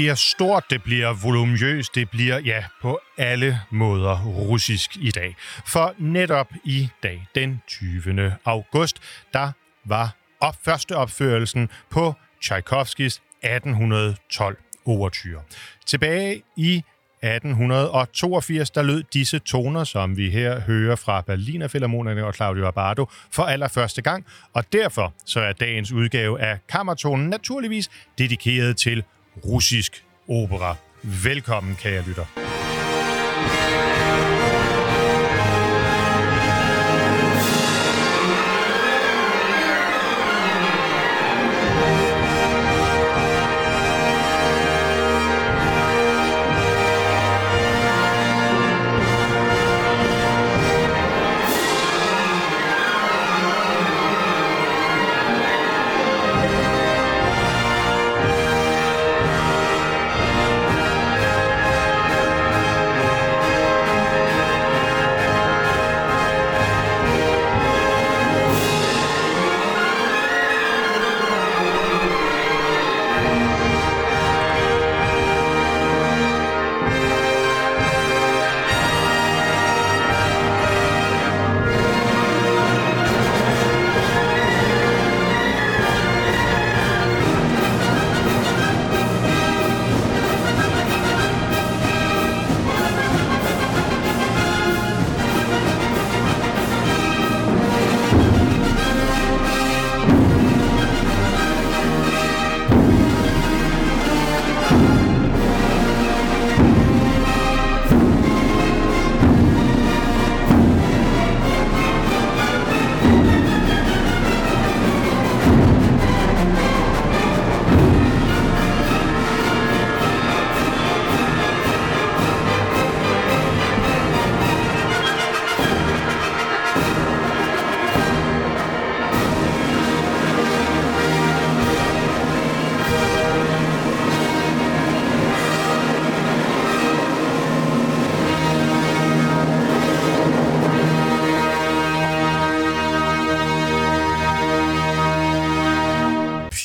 Bliver stort, det bliver voluminøst, det bliver, ja, på alle måder russisk i dag. For netop i dag, den 20. august, der var op, første opførelsen på Tchaikovskis 1812 overture. Tilbage i 1882, der lød disse toner, som vi her hører fra Berliner Philharmonikerne og Claudio Abbado for allerførste gang, og derfor så er dagens udgave af Kammertonen naturligvis dedikeret til russisk opera. Velkommen, kære lytter.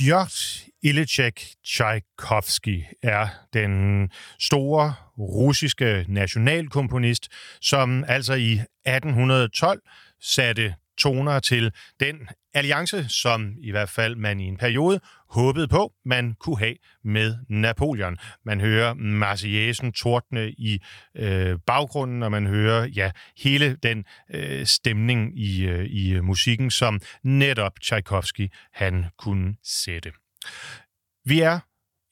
Piotr Ilicek Tchaikovsky er den store russiske nationalkomponist, som altså i 1812 satte toner til den alliance, som i hvert fald man i en periode håbede på, man kunne have med Napoleon. Man hører Marseillesen tordne i øh, baggrunden, og man hører ja hele den øh, stemning i, øh, i musikken, som netop Tchaikovsky han kunne sætte. Vi er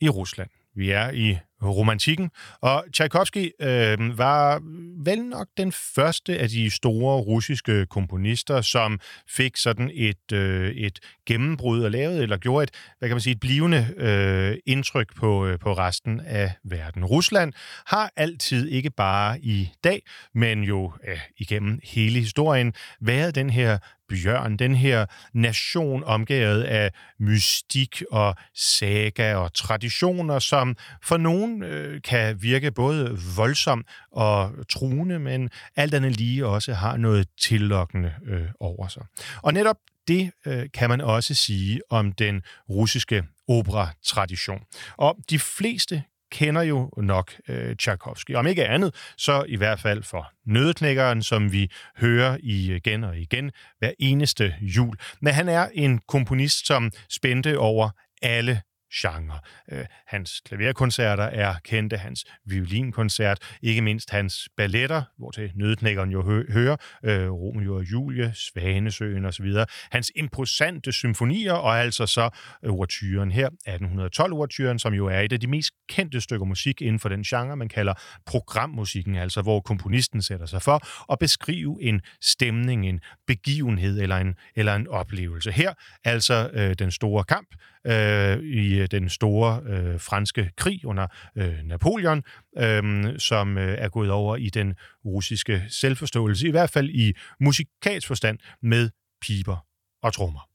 i Rusland. Vi er i romantikken, og Tchaikovsky øh, var vel nok den første af de store russiske komponister, som fik sådan et, øh, et gennembrud og lavede, eller gjorde et, hvad kan man sige, et blivende øh, indtryk på, øh, på resten af verden. Rusland har altid, ikke bare i dag, men jo øh, igennem hele historien, været den her bjørn, den her nation omgivet af mystik og saga og traditioner, som for nogen øh, kan virke både voldsom og truende, men alt andet lige også har noget tillokkende øh, over sig. Og netop det øh, kan man også sige om den russiske opera-tradition. Og de fleste kender jo nok øh, Tchaikovsky. Om ikke andet, så i hvert fald for Nødeknækkeren, som vi hører øh, igen og igen hver eneste jul. Men han er en komponist, som spændte over alle genre. Øh, hans klaverkoncerter er kendte, hans violinkoncert, ikke mindst hans balletter, hvor til nødknækkeren jo hø- hører, øh, Romeo og Julie, Svanesøen osv., hans imposante symfonier, og altså så overturen her, 1812-overturen, som jo er et af de mest kendte stykker musik inden for den genre, man kalder programmusikken, altså hvor komponisten sætter sig for at beskrive en stemning, en begivenhed eller en, eller en oplevelse. Her altså øh, den store kamp, øh, i øh, den store øh, franske krig under øh, Napoleon, øh, som øh, er gået over i den russiske selvforståelse, i hvert fald i musikalsk forstand med piber og trommer.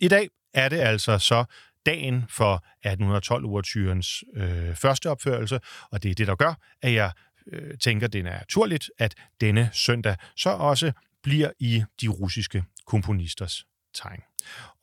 I dag er det altså så dagen for 1812-overtyrens øh, første opførelse, og det er det, der gør, at jeg øh, tænker, det er naturligt, at denne søndag så også bliver i de russiske komponisters tegn.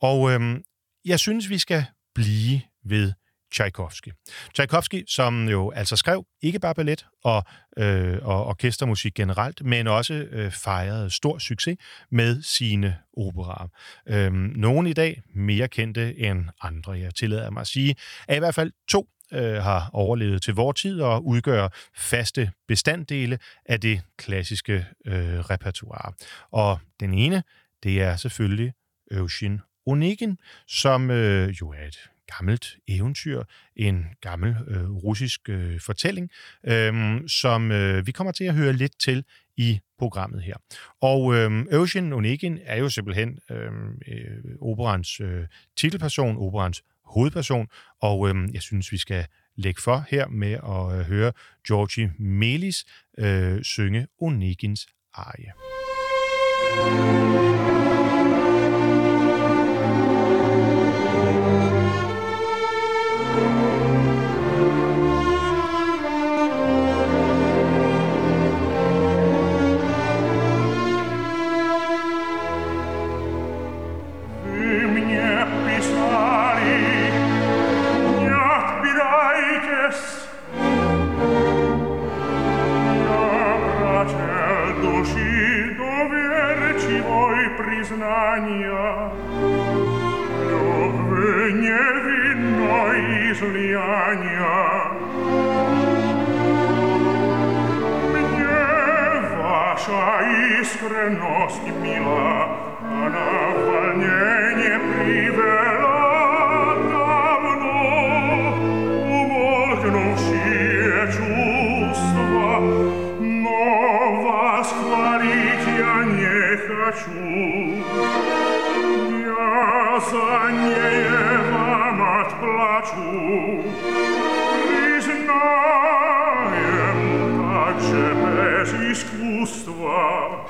Og øh, jeg synes, vi skal blive ved Tchaikovsky. Tchaikovsky, som jo altså skrev ikke bare ballet og, øh, og orkestermusik generelt, men også øh, fejrede stor succes med sine operaer. Øh, nogle i dag mere kendte end andre, jeg tillader mig at sige, er i hvert fald to øh, har overlevet til vores tid og udgør faste bestanddele af det klassiske øh, repertoire. Og den ene, det er selvfølgelig Eugene Onegin, som øh, jo er et gammelt eventyr, en gammel øh, russisk øh, fortælling, øh, som øh, vi kommer til at høre lidt til i programmet her. Og øh, Ocean Onegin er jo simpelthen øhm, øh, operans øh, titelperson, operans hovedperson, og øh, jeg synes, vi skal lægge for her med at øh, høre Georgi Melis øh, synge Onegins arie. Thank you. излияния. Мне ваша искренность мила, она волнение привела давно, умолкнувшие чувства, но вас хвалить я не хочу. за нее вам отплачу. Признаем также без искусства.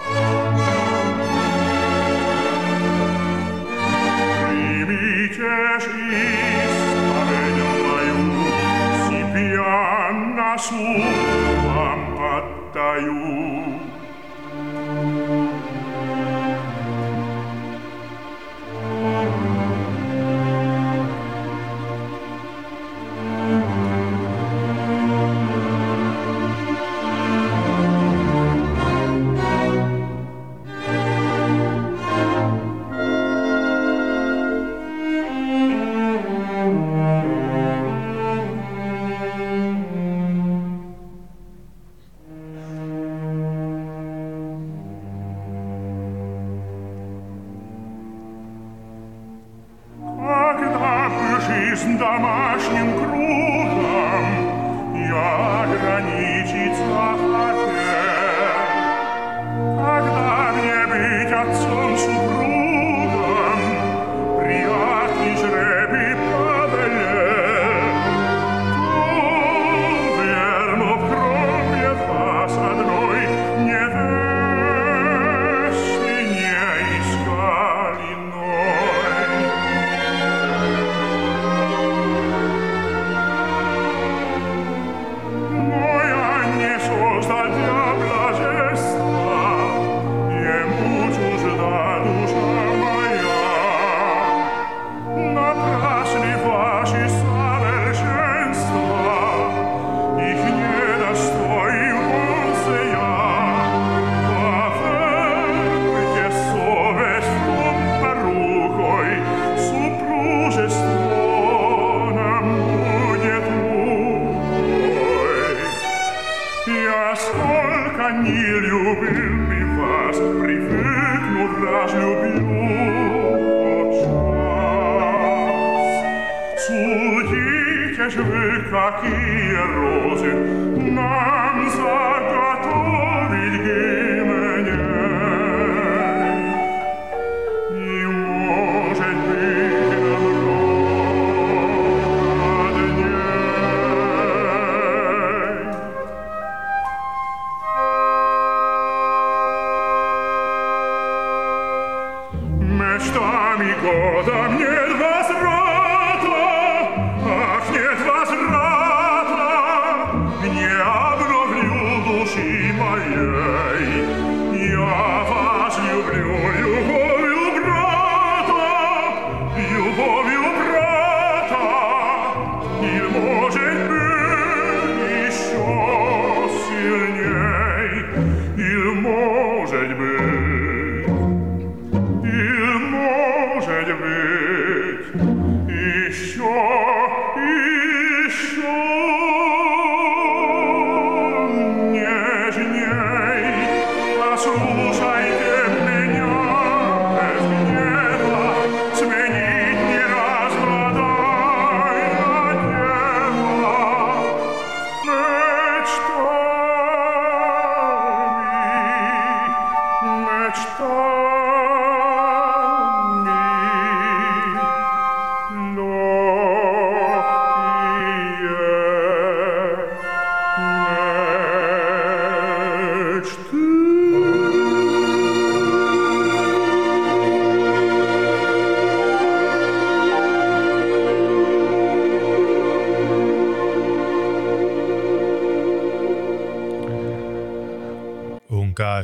сколько не любил ми вас, привыкну, разлюблю час. Судите ж вы, какие розы нам заготовить гей.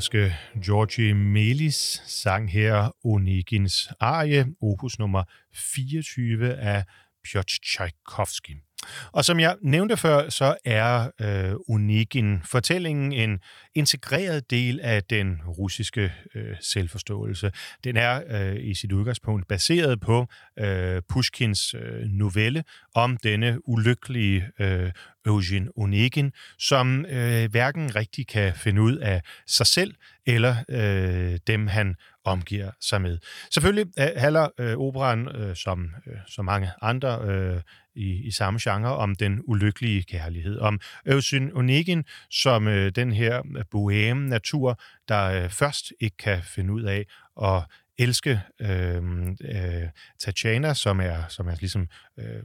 Ungarske Georgi Melis sang her Onegins arie, opus nummer 24 af Piotr Tchaikovsky. Og som jeg nævnte før, så er øh, Unikin fortællingen en integreret del af den russiske øh, selvforståelse. Den er øh, i sit udgangspunkt baseret på øh, Pushkins øh, novelle om denne ulykkelige øh, Eugen Onegin, som øh, hverken rigtig kan finde ud af sig selv eller øh, dem, han omgiver sig med. Selvfølgelig handler øh, øh operan, øh, som øh, så mange andre øh, i, i samme genre, om den ulykkelige kærlighed. Om Øvsyn Onegin som øh, den her øh, boheme natur, der øh, først ikke kan finde ud af at elske øh, øh, Tatjana, som er, som er ligesom øh,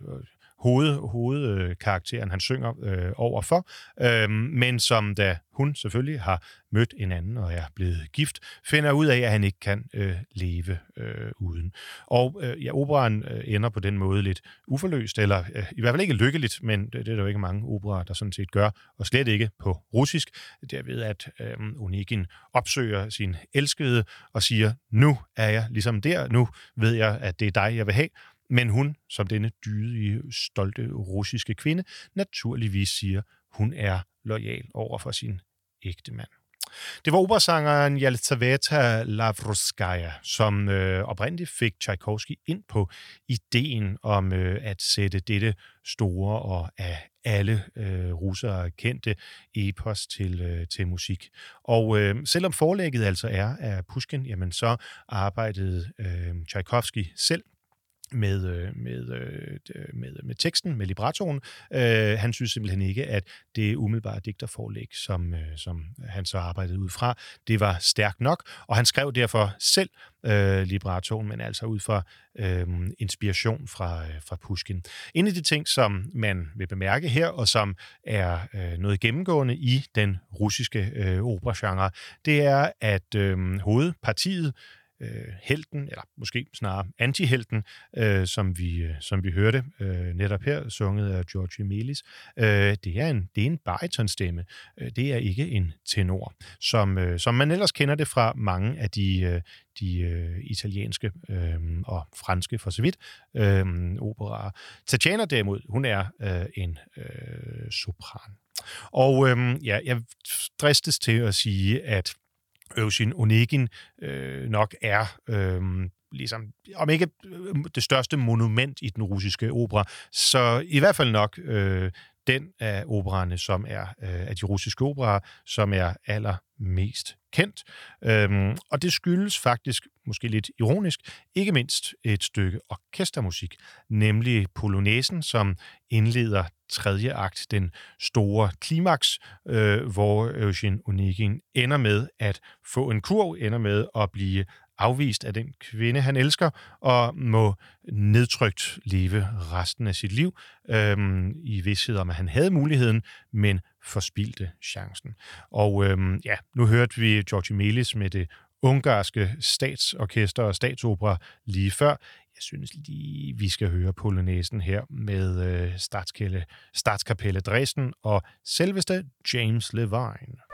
hoved, hovedkarakteren, han synger øh, overfor, øh, men som da hun selvfølgelig har mødt en anden og er blevet gift, finder ud af, at han ikke kan øh, leve øh, uden. Og øh, ja, operan øh, ender på den måde lidt uforløst, eller øh, i hvert fald ikke lykkeligt, men det, det er der jo ikke mange operer, der sådan set gør, og slet ikke på russisk, derved at øh, Onegin opsøger sin elskede og siger, nu er jeg ligesom der, nu ved jeg, at det er dig, jeg vil have, men hun, som denne dydige, stolte russiske kvinde, naturligvis siger, hun er lojal over for sin ægte mand. Det var operasangeren Yelizaveta Lavroskaya, som øh, oprindeligt fik Tchaikovsky ind på ideen om øh, at sætte dette store og af alle øh, russere kendte epos til, øh, til musik. Og øh, selvom forlægget altså er af Pushkin, jamen så arbejdede øh, Tchaikovsky selv med, øh, med, øh, med, med teksten, med libratoren. Øh, han synes simpelthen ikke, at det umiddelbare digterforlæg, som, øh, som han så arbejdede ud fra, det var stærkt nok, og han skrev derfor selv øh, libratoren, men altså ud fra øh, inspiration fra, øh, fra Pushkin. En af de ting, som man vil bemærke her, og som er øh, noget gennemgående i den russiske øh, operagenre, det er, at øh, hovedpartiet, øh, helten, eller måske snarere antihelten, øh, som, vi, øh, som vi hørte øh, netop her, sunget af George Emilis, øh, det er en, det er en baritonstemme. Øh, det er ikke en tenor, som, øh, som man ellers kender det fra mange af de, øh, de øh, italienske øh, og franske for så vidt øh, operaer. Tatjana derimod, hun er øh, en øh, sopran. Og øh, ja, jeg dristes til at sige, at Eugen Onegin øh, nok er øh, ligesom, om ikke øh, det største monument i den russiske opera, så i hvert fald nok øh, den af operaerne, som er øh, af de russiske operer, som er allermest kendt. Øhm, og det skyldes faktisk, måske lidt ironisk, ikke mindst et stykke orkestermusik, nemlig Polonæsen, som indleder tredje akt, den store klimaks, øh, hvor Eugene Onegin ender med at få en kurv, ender med at blive afvist af den kvinde, han elsker, og må nedtrykt leve resten af sit liv, øhm, i vidshed om, at han havde muligheden, men forspildte chancen. Og øhm, ja, nu hørte vi Georgi Melis med det ungarske statsorkester og statsopera lige før. Jeg synes lige, vi skal høre polonæsen her med øh, Statskapelle Dresden og selveste James Levine.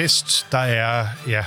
Fest. Der er, ja,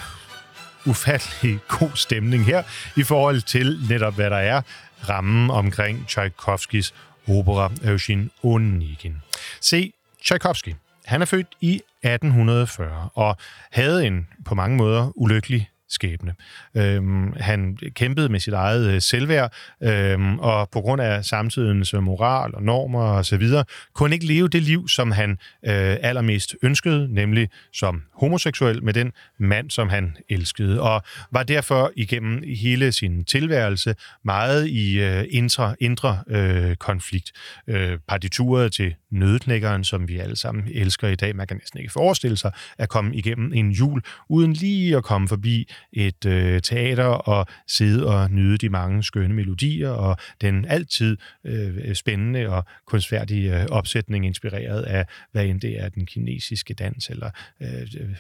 ufattelig god stemning her i forhold til netop, hvad der er rammen omkring Tchaikovskis opera Eugene Onegin. Se, Tchaikovsky, han er født i 1840 og havde en på mange måder ulykkelig skæbne. Øhm, han kæmpede med sit eget øh, selvværd, øhm, og på grund af samtidens øh, moral og normer og så videre, kunne han ikke leve det liv, som han øh, allermest ønskede, nemlig som homoseksuel med den mand, som han elskede, og var derfor igennem hele sin tilværelse meget i øh, indre, indre øh, konflikt. Øh, partituret til Nødknækkeren, som vi alle sammen elsker i dag, man kan næsten ikke forestille sig at komme igennem en jul, uden lige at komme forbi et øh, teater og sidde og nyde de mange skønne melodier og den altid øh, spændende og kunstfærdige øh, opsætning inspireret af, hvad end det er den kinesiske dans eller øh,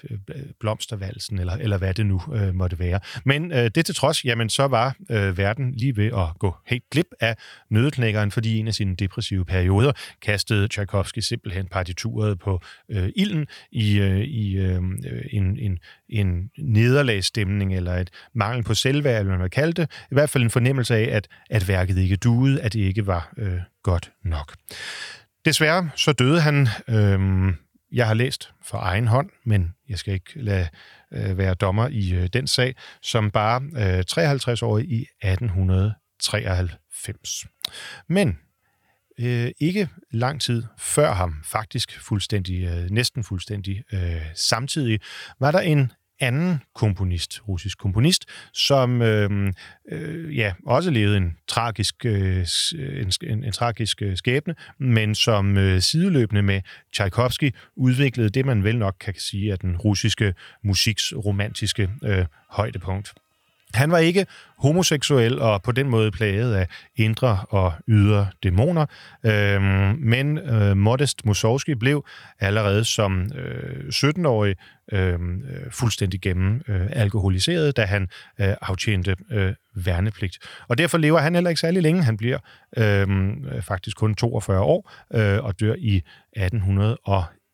øh blomstervalsen eller, eller hvad det nu øh, måtte være. Men øh, det til trods, jamen så var øh, verden lige ved at gå helt glip af nødknækkeren, fordi en af sine depressive perioder kastede Tchaikovsky simpelthen partituret på øh, ilden i, øh, i øh, en, en, en nederlagsstemning eller et mangel på selvværd, eller hvad man kalde det. I hvert fald en fornemmelse af, at, at værket ikke duede, at det ikke var øh, godt nok. Desværre så døde han, øh, jeg har læst for egen hånd, men jeg skal ikke lade øh, være dommer i øh, den sag, som bare øh, 53 år i 1893. Men øh, ikke lang tid før ham, faktisk fuldstændig, øh, næsten fuldstændig øh, samtidig, var der en anden komponist, russisk komponist, som øh, øh, ja, også levede en tragisk, øh, en, en, en tragisk øh, skæbne, men som øh, sideløbende med Tchaikovsky udviklede det, man vel nok kan sige er den russiske musiks romantiske øh, højdepunkt. Han var ikke homoseksuel og på den måde plaget af indre og ydre dæmoner, øh, men øh, Modest Mussorgsky blev allerede som øh, 17-årig øh, fuldstændig gennem øh, alkoholiseret, da han øh, aftjente øh, værnepligt. Og derfor lever han heller ikke særlig længe. Han bliver øh, faktisk kun 42 år øh, og dør i 1800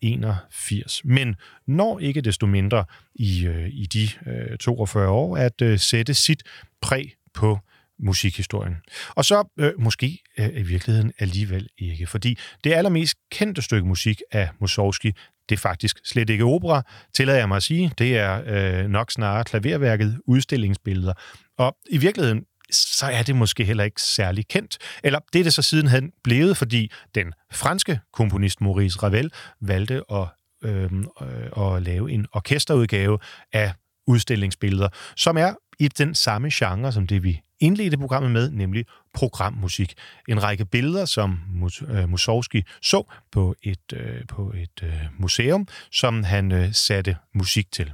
81. Men når ikke desto mindre i, øh, i de øh, 42 år at øh, sætte sit præg på musikhistorien. Og så øh, måske øh, i virkeligheden alligevel ikke, fordi det allermest kendte stykke musik af Mussorgsky, det er faktisk slet ikke opera, tillader jeg mig at sige. Det er øh, nok snarere klaverværket, udstillingsbilleder. Og i virkeligheden så er det måske heller ikke særlig kendt. Eller det er det så sidenhen blevet, fordi den franske komponist Maurice Ravel valgte at, øh, øh, at lave en orkesterudgave af udstillingsbilleder, som er i den samme genre som det, vi indledte programmet med, nemlig programmusik. En række billeder, som øh, Mussorgsky så på et, øh, på et øh, museum, som han øh, satte musik til.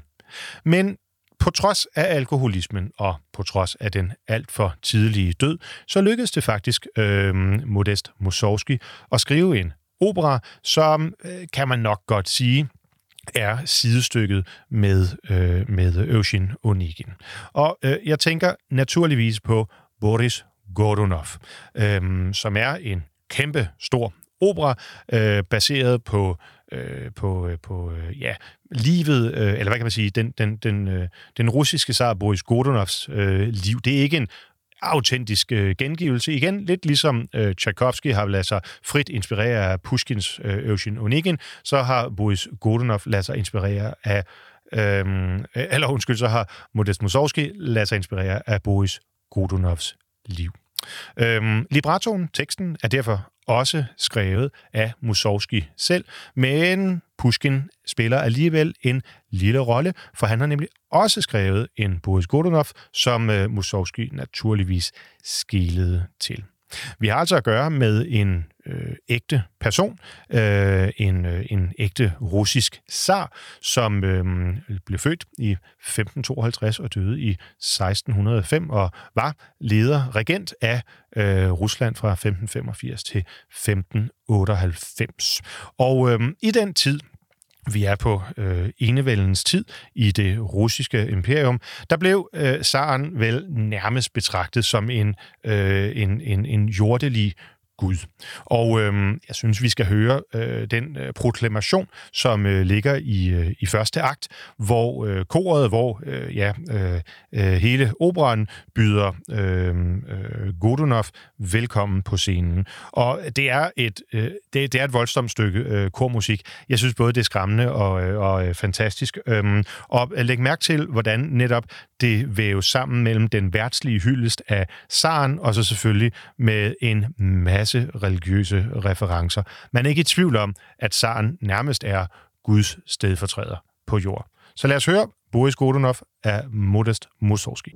Men på trods af alkoholismen og på trods af den alt for tidlige død, så lykkedes det faktisk øh, Modest Mussorgsky at skrive en opera, som øh, kan man nok godt sige er sidestykket med, øh, med Eugene Onegin. Og øh, jeg tænker naturligvis på Boris Godunov, øh, som er en kæmpe stor opera, øh, baseret på øh, på, øh, på øh, ja, livet, øh, eller hvad kan man sige, den, den, den, øh, den russiske zar Boris Godunovs øh, liv. Det er ikke en autentisk øh, gengivelse. Igen, lidt ligesom øh, Tchaikovsky har ladet sig frit inspirere af Pushkins øh, Eugene Onegin, så har Boris Godunov ladet sig inspirere af Øhm, eller undskyld, så har Modest Mussorgsky ladet sig inspirere af Boris Godunovs liv. Øhm, librettoen, teksten, er derfor også skrevet af Mussorgsky selv, men Pushkin spiller alligevel en lille rolle, for han har nemlig også skrevet en Boris Godunov, som øh, Mussorgsky naturligvis skilede til. Vi har altså at gøre med en øh, ægte person, øh, en, øh, en ægte russisk zar, som øh, blev født i 1552 og døde i 1605 og var leder, regent af øh, Rusland fra 1585 til 1598. Og øh, i den tid, vi er på øh, enevældens tid i det russiske imperium, der blev øh, zaren vel nærmest betragtet som en, øh, en, en, en jordelig Gud. Og øh, jeg synes, vi skal høre øh, den øh, proklamation, som øh, ligger i, øh, i første akt, hvor øh, koret, hvor øh, ja, øh, øh hele operan byder øh, øh, Godunov velkommen på scenen. Og det er et, øh, det, det er et voldsomt stykke øh, kormusik. Jeg synes både, det er skræmmende og, øh, og øh, fantastisk. Øhm, øh, og læg mærke til, hvordan netop det væves sammen mellem den værtslige hyldest af Saren, og så selvfølgelig med en masse religiøse referencer. Man er ikke i tvivl om, at Saren nærmest er Guds stedfortræder på jord. Så lad os høre Boris Godunov af Modest Mussorgsky.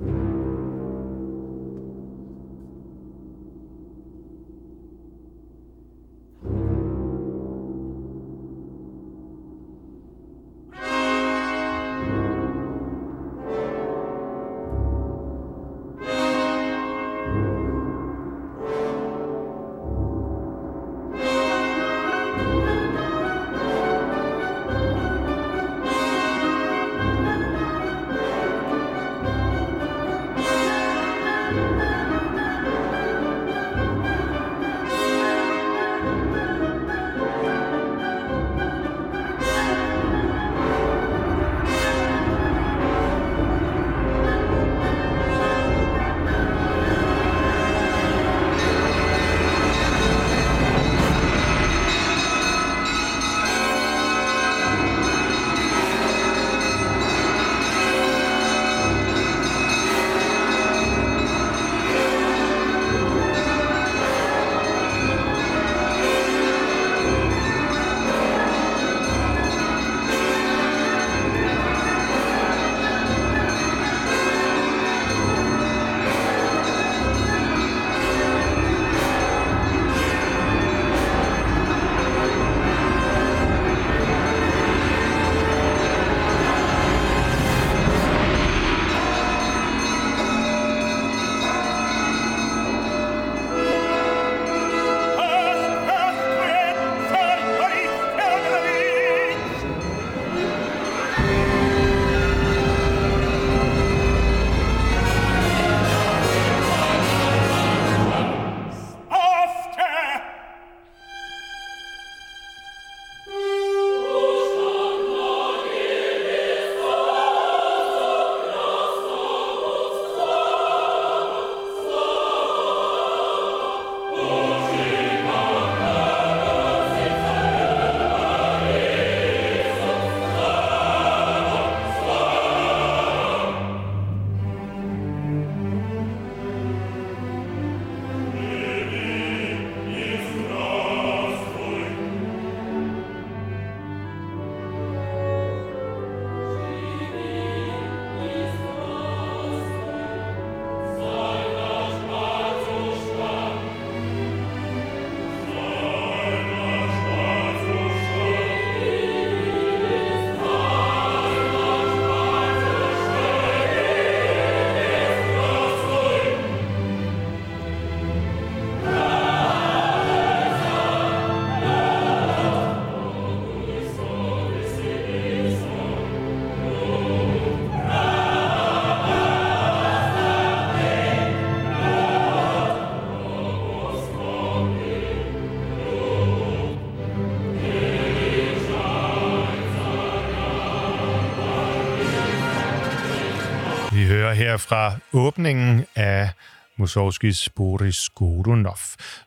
Høre her fra åbningen af Mussorgskis Boris Godunov,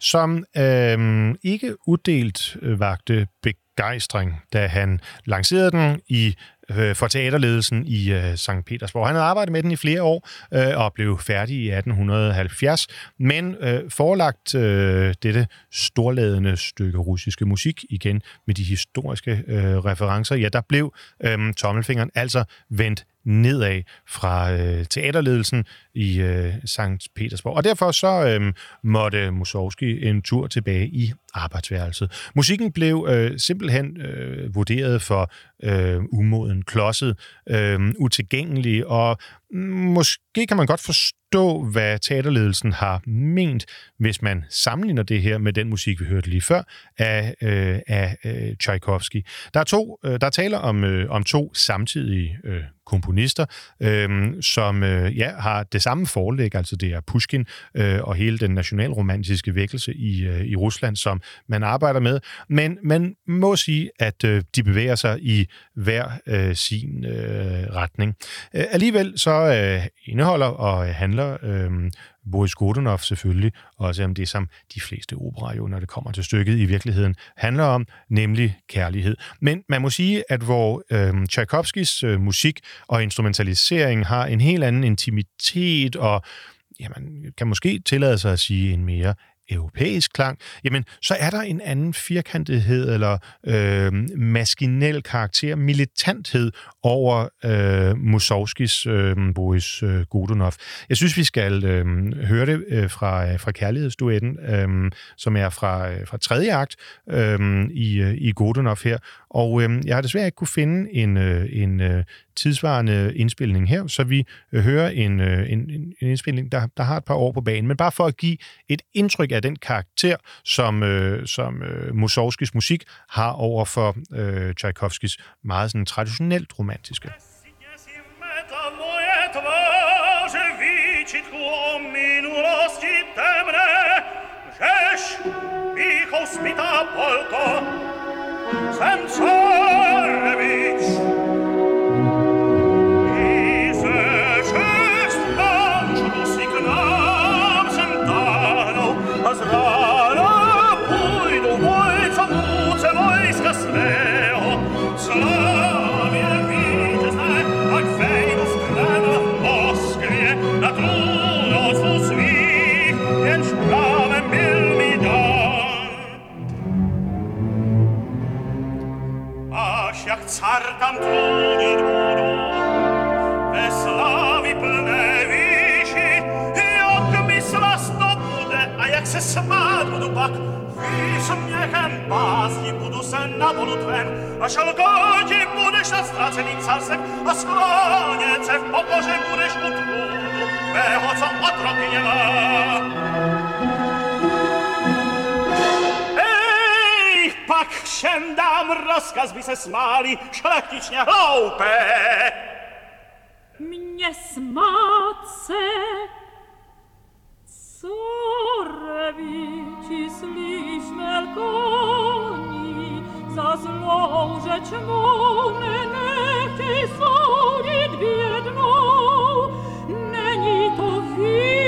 som øhm, øh, ikke uddelt vagte begejstring, da han lancerede den i øh, for teaterledelsen i øh, St. Petersborg. Han havde arbejdet med den i flere år øh, og blev færdig i 1870, men øh, forelagt øh, dette storladende stykke russiske musik, igen med de historiske øh, referencer, ja, der blev øh, tommelfingeren altså vendt nedad fra øh, teaterledelsen i øh, Sankt Petersborg. Og derfor så øh, måtte Mussorgsky en tur tilbage i arbejdsværelset. Musikken blev øh, simpelthen øh, vurderet for øh, umoden, klodset, øh, utilgængelig og måske kan man godt forstå, hvad teaterledelsen har ment, hvis man sammenligner det her med den musik, vi hørte lige før, af, øh, af øh, Tchaikovsky. Der er, to, øh, der er taler om, øh, om to samtidige øh, komponister, øh, som øh, ja, har det samme forlæg, altså det er Pushkin øh, og hele den nationalromantiske vækkelse i, øh, i Rusland, som man arbejder med. Men man må sige, at øh, de bevæger sig i hver øh, sin øh, retning. Øh, alligevel så øh, indeholder og øh, handler øh, Boris Godunov selvfølgelig også om det, som de fleste operer jo, når det kommer til stykket, i virkeligheden handler om, nemlig kærlighed. Men man må sige, at hvor øh, Tchaikovskis øh, musik og instrumentalisering har en helt anden intimitet og ja, man kan måske tillade sig at sige en mere europæisk klang, jamen så er der en anden firkantethed eller øh, maskinel karakter, militanthed over øh, Mussorgskis øh, Boris øh, Godunov. Jeg synes, vi skal øh, høre det øh, fra, øh, fra Kærlighedsduetten, øh, som er fra, øh, fra tredje akt øh, i, øh, i Godunov her, og øh, jeg har desværre ikke kunne finde en, øh, en øh, tidsvarende indspilning her, så vi øh, hører en, øh, en, en indspilning, der, der har et par år på banen. Men bare for at give et indtryk af den karakter, som, øh, som øh, Mussorgskis musik har over for øh, Tchaikovskis meget sådan, traditionelt romantiske. Hospita polko, Samsonevich, pokoře budeš u trůnu, mého, co otrokyně má. Pak všem dám rozkaz, by se smáli šlechtičně hloupé. Mě smát se, co reví, či slyšmel koní, za zlou řeč mou nenechtěj soudit vědnou. Není to výtka,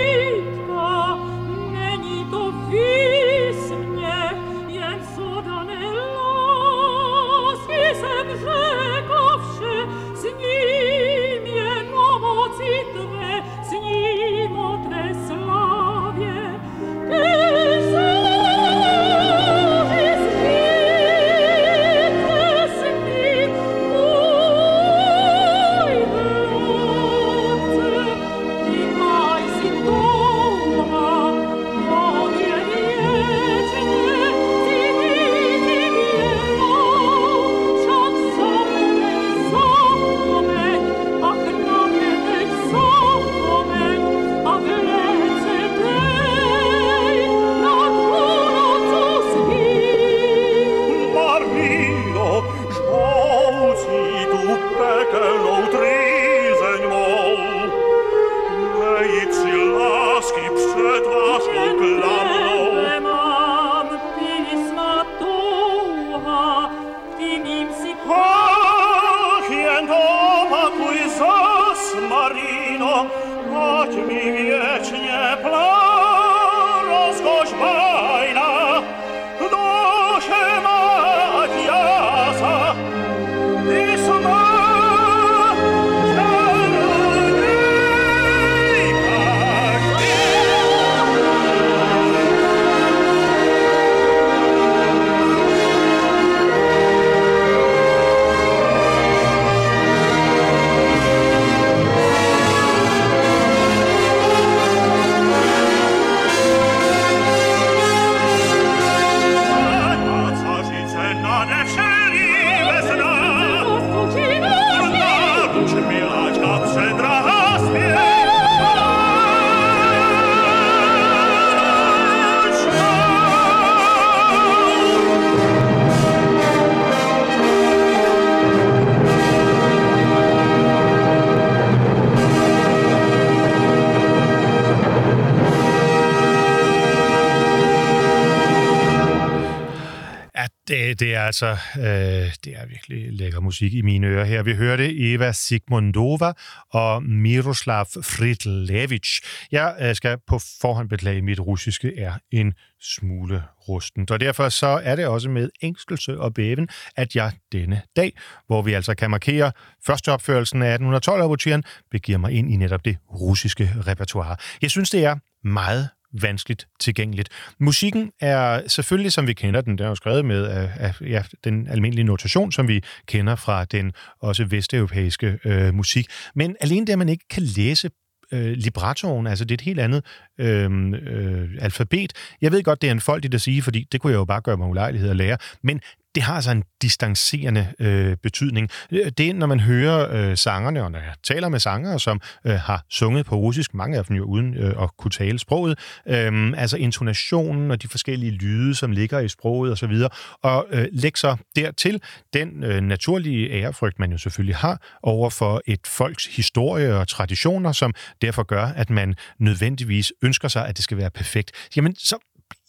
Det, det er altså øh, det er virkelig lækker musik i mine ører her. Vi hørte Eva Sigmundova og Miroslav Fridlevich. Jeg øh, skal på forhånd beklage, at mit russiske er en smule rusten. Og derfor så er det også med ængstelse og bæven, at jeg denne dag, hvor vi altså kan markere første opførelsen af 1812 overturen begiver mig ind i netop det russiske repertoire. Jeg synes, det er meget vanskeligt tilgængeligt. Musikken er selvfølgelig, som vi kender den, den er jo skrevet med af, af ja, den almindelige notation, som vi kender fra den også vesteuropæiske øh, musik. Men alene det, at man ikke kan læse øh, librettoen, altså det er et helt andet øh, øh, alfabet. Jeg ved godt, det er en folk, at sige, fordi det kunne jeg jo bare gøre mig ulejlighed at lære, men det har altså en distancerende øh, betydning. Det er, når man hører øh, sangerne, og når jeg taler med sangere, som øh, har sunget på russisk, mange af dem jo uden øh, at kunne tale sproget, øh, altså intonationen og de forskellige lyde, som ligger i sproget osv., og, og øh, lægge så dertil den øh, naturlige ærefrygt, man jo selvfølgelig har over for et folks historie og traditioner, som derfor gør, at man nødvendigvis ønsker sig, at det skal være perfekt. Jamen, så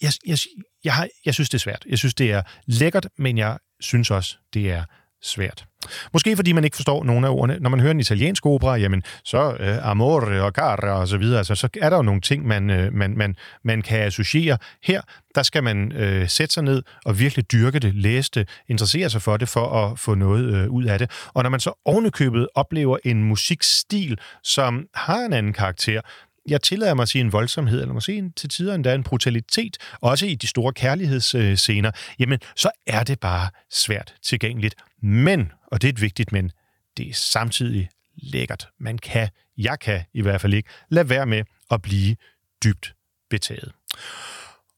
jeg, jeg, jeg, har, jeg synes, det er svært. Jeg synes, det er lækkert, men jeg synes også, det er svært. Måske fordi man ikke forstår nogle af ordene. Når man hører en italiensk opera, jamen, så øh, amore og cara og så videre, altså, så er der jo nogle ting, man, øh, man, man, man kan associere. Her, der skal man øh, sætte sig ned og virkelig dyrke det, læse det, interessere sig for det, for at få noget øh, ud af det. Og når man så ovenikøbet oplever en musikstil, som har en anden karakter, jeg tillader mig at sige en voldsomhed, eller måske til tider endda en brutalitet, også i de store kærlighedsscener, jamen så er det bare svært tilgængeligt. Men, og det er et vigtigt men, det er samtidig lækkert. Man kan, jeg kan i hvert fald ikke, lade være med at blive dybt betaget.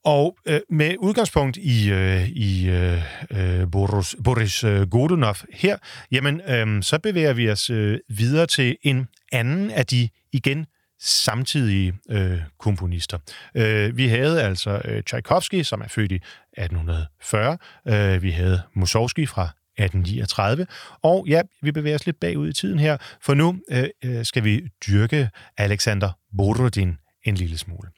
Og øh, med udgangspunkt i, øh, i øh, øh Boris, Boris øh, Godunov her, jamen, øh, så bevæger vi os øh, videre til en anden af de igen samtidige øh, komponister. Øh, vi havde altså øh, Tchaikovsky, som er født i 1840. Øh, vi havde Mussorgsky fra 1839. Og ja, vi bevæger os lidt bagud i tiden her, for nu øh, øh skal vi dyrke Alexander Borodin en lille smule.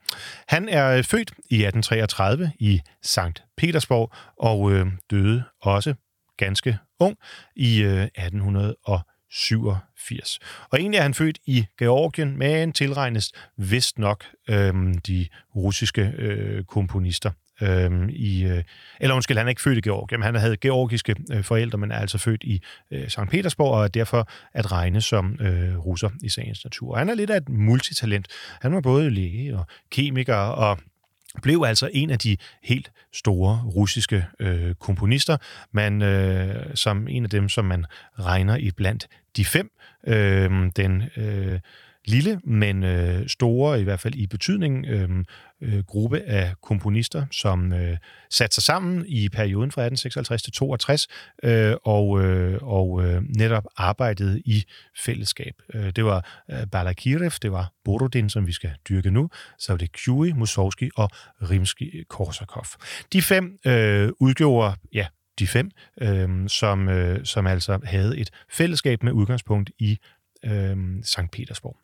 Han er øh, født i 1833 i Sankt Petersborg og øh, døde også ganske ung i øh, 1840. 87. Og egentlig er han født i Georgien, men tilregnes vist nok øhm, de russiske øh, komponister. Øhm, i, øh, eller undskyld, han er ikke født i Georgien, han havde georgiske øh, forældre, men er altså født i øh, St. Petersborg, og er derfor at regne som øh, russer i sagens natur. Og han er lidt af et multitalent. Han var både læge og kemiker og blev altså en af de helt store russiske øh, komponister, man, øh, som en af dem, som man regner i blandt de fem. Øh, den øh, lille, men øh, store, i hvert fald i betydning, øh, øh, gruppe af komponister, som øh, satte sig sammen i perioden fra 1856 til 62 øh, og, øh, og øh, netop arbejdede i fællesskab. Øh, det var øh, Balakirev, det var Borodin, som vi skal dyrke nu, så var det Kjui, Mussorgsky og Rimsky-Korsakov. De fem øh, udgjorde ja, de fem, øh, som, øh, som altså havde et fællesskab med udgangspunkt i øh, Sankt Petersborg.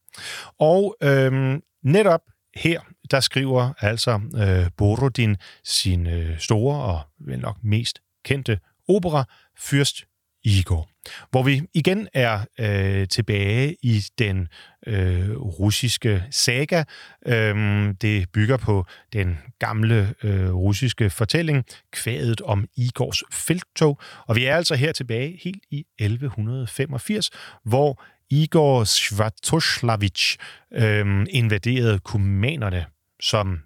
Og øhm, netop her, der skriver altså øh, Borodin sin øh, store og vel nok mest kendte opera, Fyrst Igor, hvor vi igen er øh, tilbage i den øh, russiske saga. Øhm, det bygger på den gamle øh, russiske fortælling, kvædet om Igors felttog, og vi er altså her tilbage helt i 1185, hvor Igor Svatoslavich øh, invaderede kumanerne, som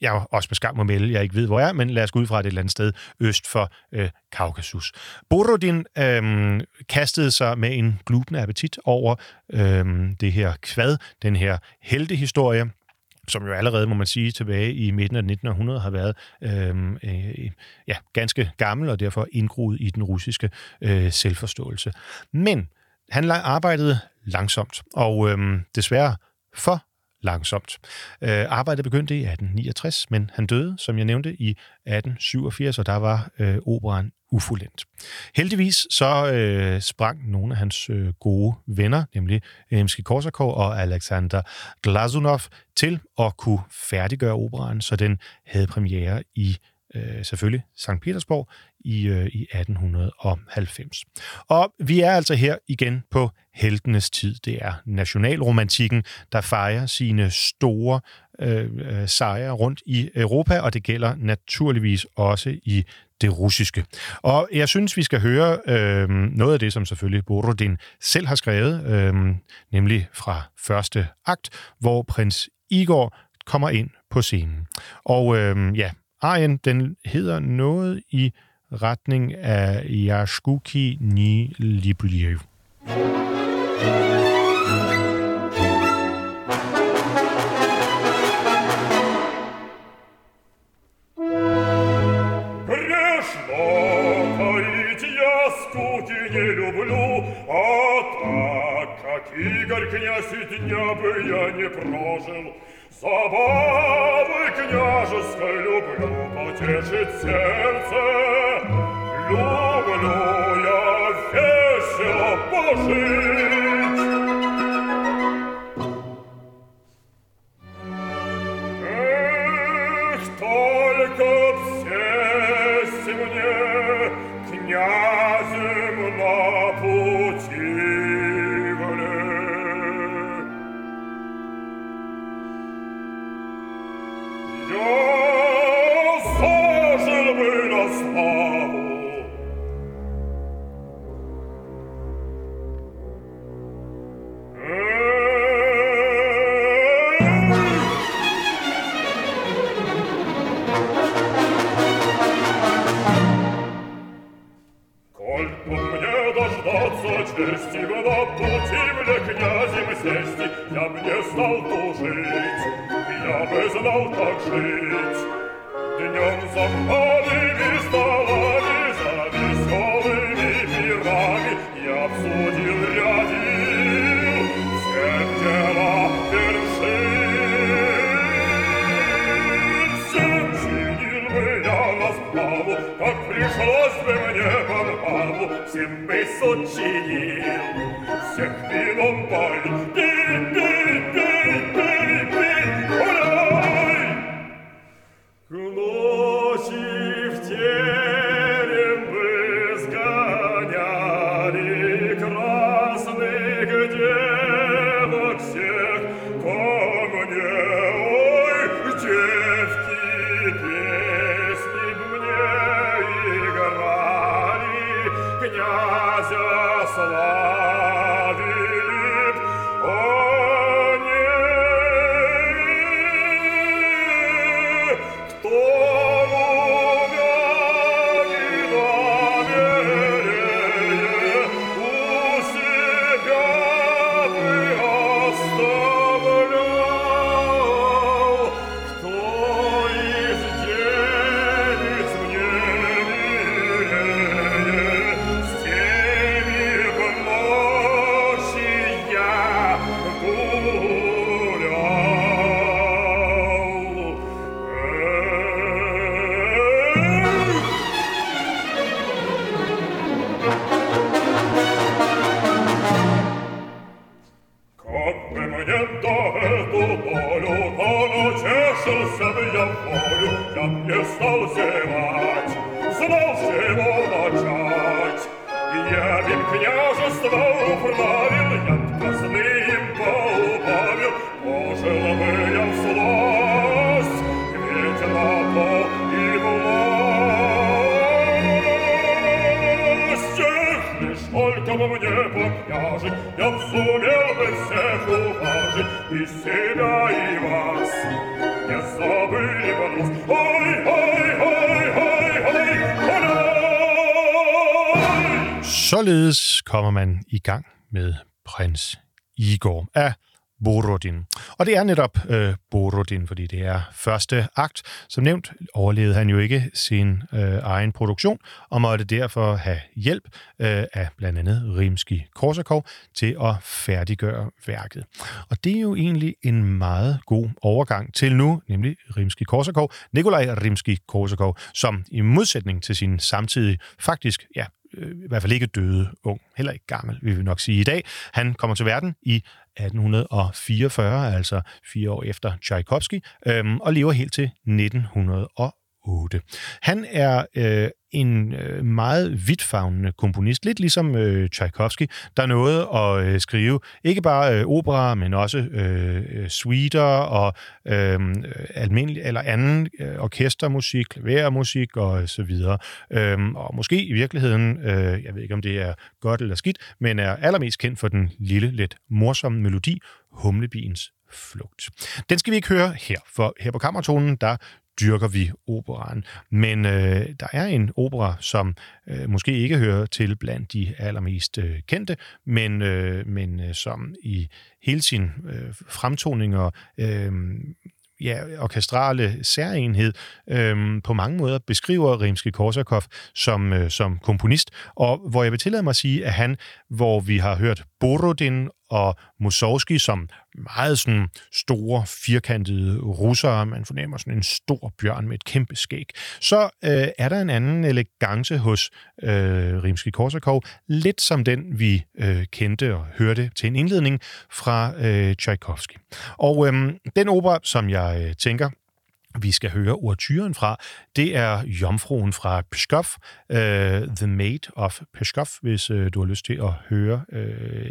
jeg også med skam må melde, jeg ikke ved, hvor jeg er, men lad os gå ud fra et eller andet sted øst for øh, Kaukasus. Borodin øh, kastede sig med en glubende appetit over øh, det her kvad, den her heltehistorie, som jo allerede, må man sige, tilbage i midten af 1900 har været øh, øh, ja, ganske gammel og derfor indgroet i den russiske øh, selvforståelse. Men han arbejdede langsomt, og øh, desværre for langsomt. Øh, arbejdet begyndte i 1869, men han døde, som jeg nævnte, i 1887, og der var øh, operan ufuldendt. Heldigvis så øh, sprang nogle af hans øh, gode venner, nemlig Emski Korsakov og Alexander Glazunov, til at kunne færdiggøre operan, så den havde premiere i øh, selvfølgelig St. Petersborg i, øh, i 1890. Og vi er altså her igen på heltenes tid. Det er nationalromantikken, der fejrer sine store øh, øh, sejre rundt i Europa, og det gælder naturligvis også i det russiske. Og jeg synes, vi skal høre øh, noget af det, som selvfølgelig Borodin selv har skrevet, øh, nemlig fra første akt, hvor prins Igor kommer ind på scenen. Og øh, ja, arien, den hedder noget i retning af Yashkuki Ni Libliev. Пришло таить я скуки не люблю, а так как Игорь князь и дня бы я не прожил, забавы княжеской люблю потешить сердце. Люблю я весело пожить. Glory. Således kommer man i gang med prins Igor. Af Borodin. Og det er netop øh, Borodin, fordi det er første akt. Som nævnt overlevede han jo ikke sin øh, egen produktion, og måtte derfor have hjælp øh, af blandt andet Rimski-Korsakov til at færdiggøre værket. Og det er jo egentlig en meget god overgang til nu, nemlig Rimski-Korsakov, Nikolaj Rimski-Korsakov, som i modsætning til sin samtidige faktisk, ja, øh, i hvert fald ikke døde ung, heller ikke gammel, vil vi nok sige i dag. Han kommer til verden i 1844, altså fire år efter Tchaikovsky, øhm, og lever helt til 1908. Han er øh, en øh, meget vidtfavnende komponist, lidt ligesom øh, Tchaikovsky, der nåede at øh, skrive ikke bare øh, opera, men også øh, øh suiter og øh, almindelig eller anden øh, orkestermusik, klavermusik og øh, så videre. Øh, og måske i virkeligheden, øh, jeg ved ikke om det er godt eller skidt, men er allermest kendt for den lille, lidt morsomme melodi, Humlebiens flugt. Den skal vi ikke høre her, for her på Kammertonen, der dyrker vi operaen. Men øh, der er en opera, som øh, måske ikke hører til blandt de allermest øh, kendte, men, øh, men øh, som i hele sin øh, fremtoning og øh, ja, orkestrale særenhed øh, på mange måder beskriver Rimsky-Korsakov som, øh, som komponist, og hvor jeg vil tillade mig at sige, at han, hvor vi har hørt Borodin og Mussorgsky som meget sådan store, firkantede russere. Man fornemmer sådan en stor bjørn med et kæmpe skæg. Så øh, er der en anden elegance hos øh, Rimsky-Korsakov, lidt som den, vi øh, kendte og hørte til en indledning fra øh, Tchaikovsky. Og øh, den opera, som jeg øh, tænker, vi skal høre ortyren fra, det er Jomfruen fra Peskov, uh, øh, The Maid of Peskov, hvis uh, du har lyst til at høre uh,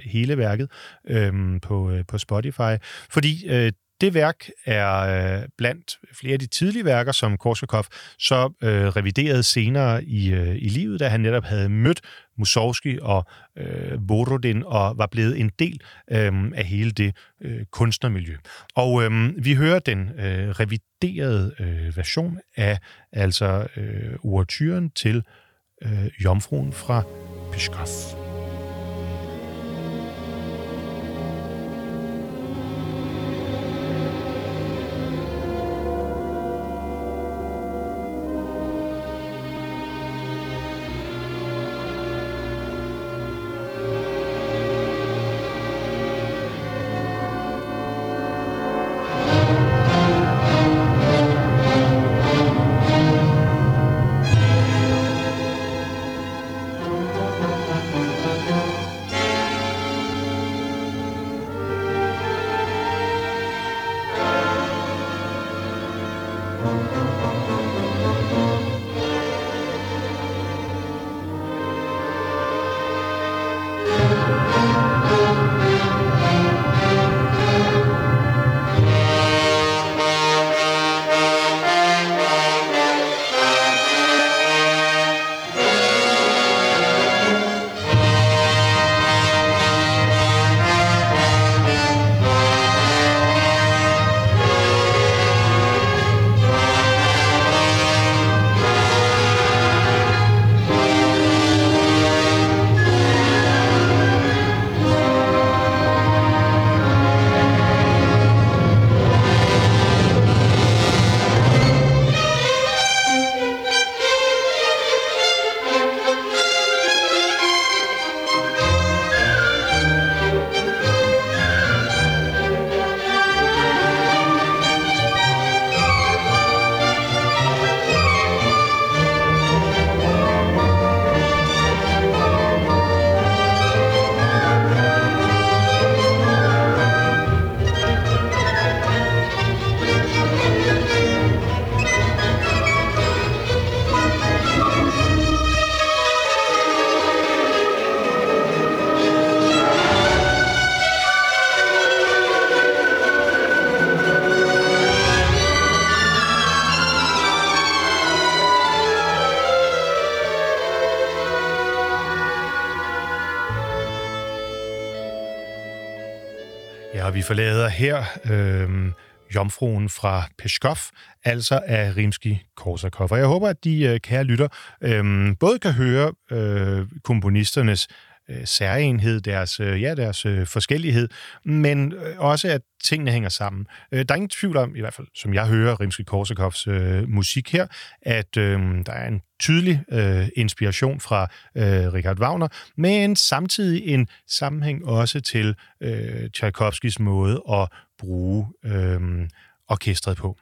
hele værket uh, på, uh, på Spotify. Fordi uh, det værk er øh, blandt flere af de tidlige værker, som Korsakov så øh, reviderede senere i, øh, i livet, da han netop havde mødt Mussorgsky og øh, Borodin og var blevet en del øh, af hele det øh, kunstnermiljø. Og øh, vi hører den øh, reviderede øh, version af altså øh, overturen til øh, Jomfruen fra Peskov. Forlader her øh, Jomfruen fra Peskov, altså af Rimski-Korsakov. Og jeg håber, at de øh, kære lytter øh, både kan høre øh, komponisternes øh, særenhed, deres, øh, ja, deres øh, forskellighed, men øh, også at tingene hænger sammen. Øh, der er ingen tvivl om, i hvert fald som jeg hører Rimske Korsakovs øh, musik her, at øh, der er en tydelig øh, inspiration fra øh, Richard Wagner, men samtidig en sammenhæng også til øh, Tchaikovskis måde at bruge øh, orkestret på.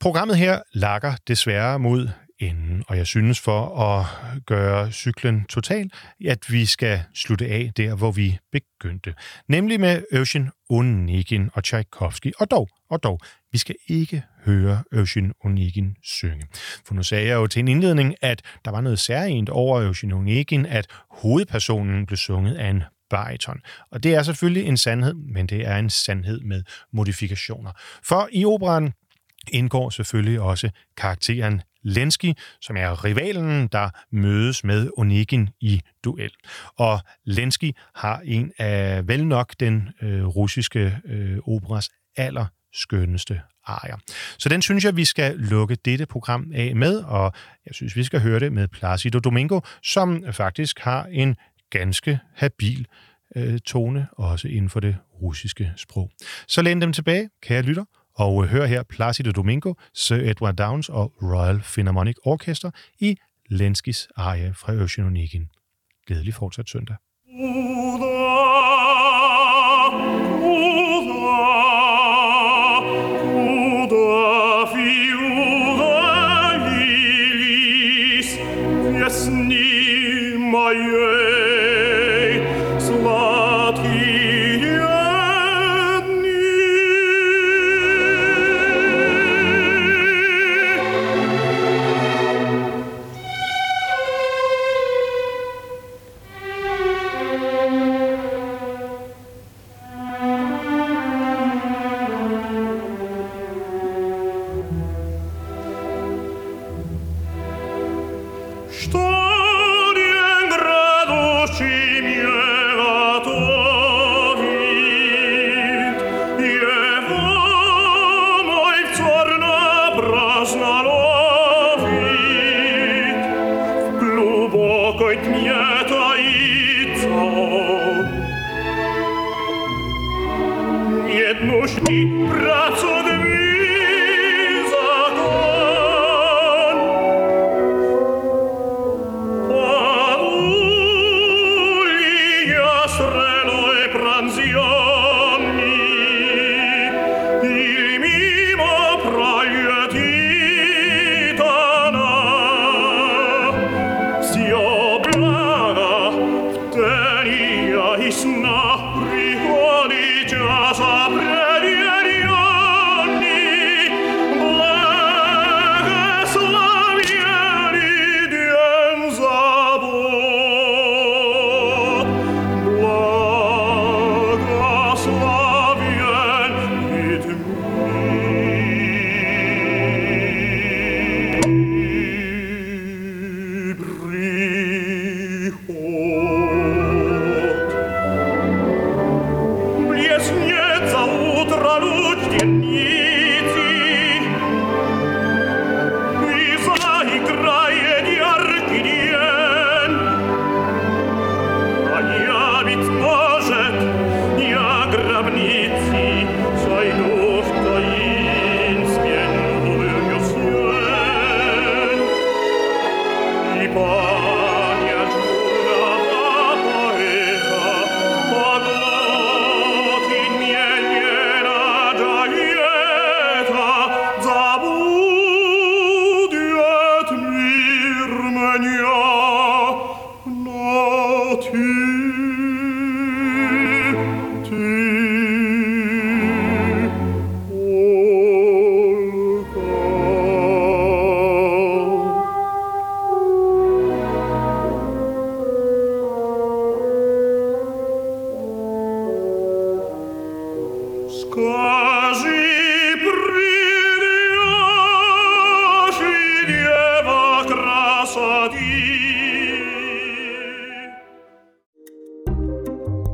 Programmet her lakker desværre mod enden. Og jeg synes for at gøre cyklen total, at vi skal slutte af der, hvor vi begyndte. Nemlig med Eugene Onegin og Tchaikovsky. Og dog, og dog, vi skal ikke høre Eugene Onegin synge. For nu sagde jeg jo til en indledning, at der var noget særligt over Eugene Onegin, at hovedpersonen blev sunget af en bariton. Og det er selvfølgelig en sandhed, men det er en sandhed med modifikationer. For i operan indgår selvfølgelig også karakteren Lenski, som er rivalen, der mødes med Onegin i duel. Og Lenski har en af vel nok den øh, russiske øh, operas aller skønneste arier. Så den synes jeg, vi skal lukke dette program af med, og jeg synes, vi skal høre det med Placido Domingo, som faktisk har en ganske habil øh, tone, også inden for det russiske sprog. Så læn dem tilbage, kære lytter, og øh, hør her Placido Domingo, Sir Edward Downs og Royal Philharmonic Orchestra i Lenskis arie fra Eugene Onegin. Glædelig fortsat søndag.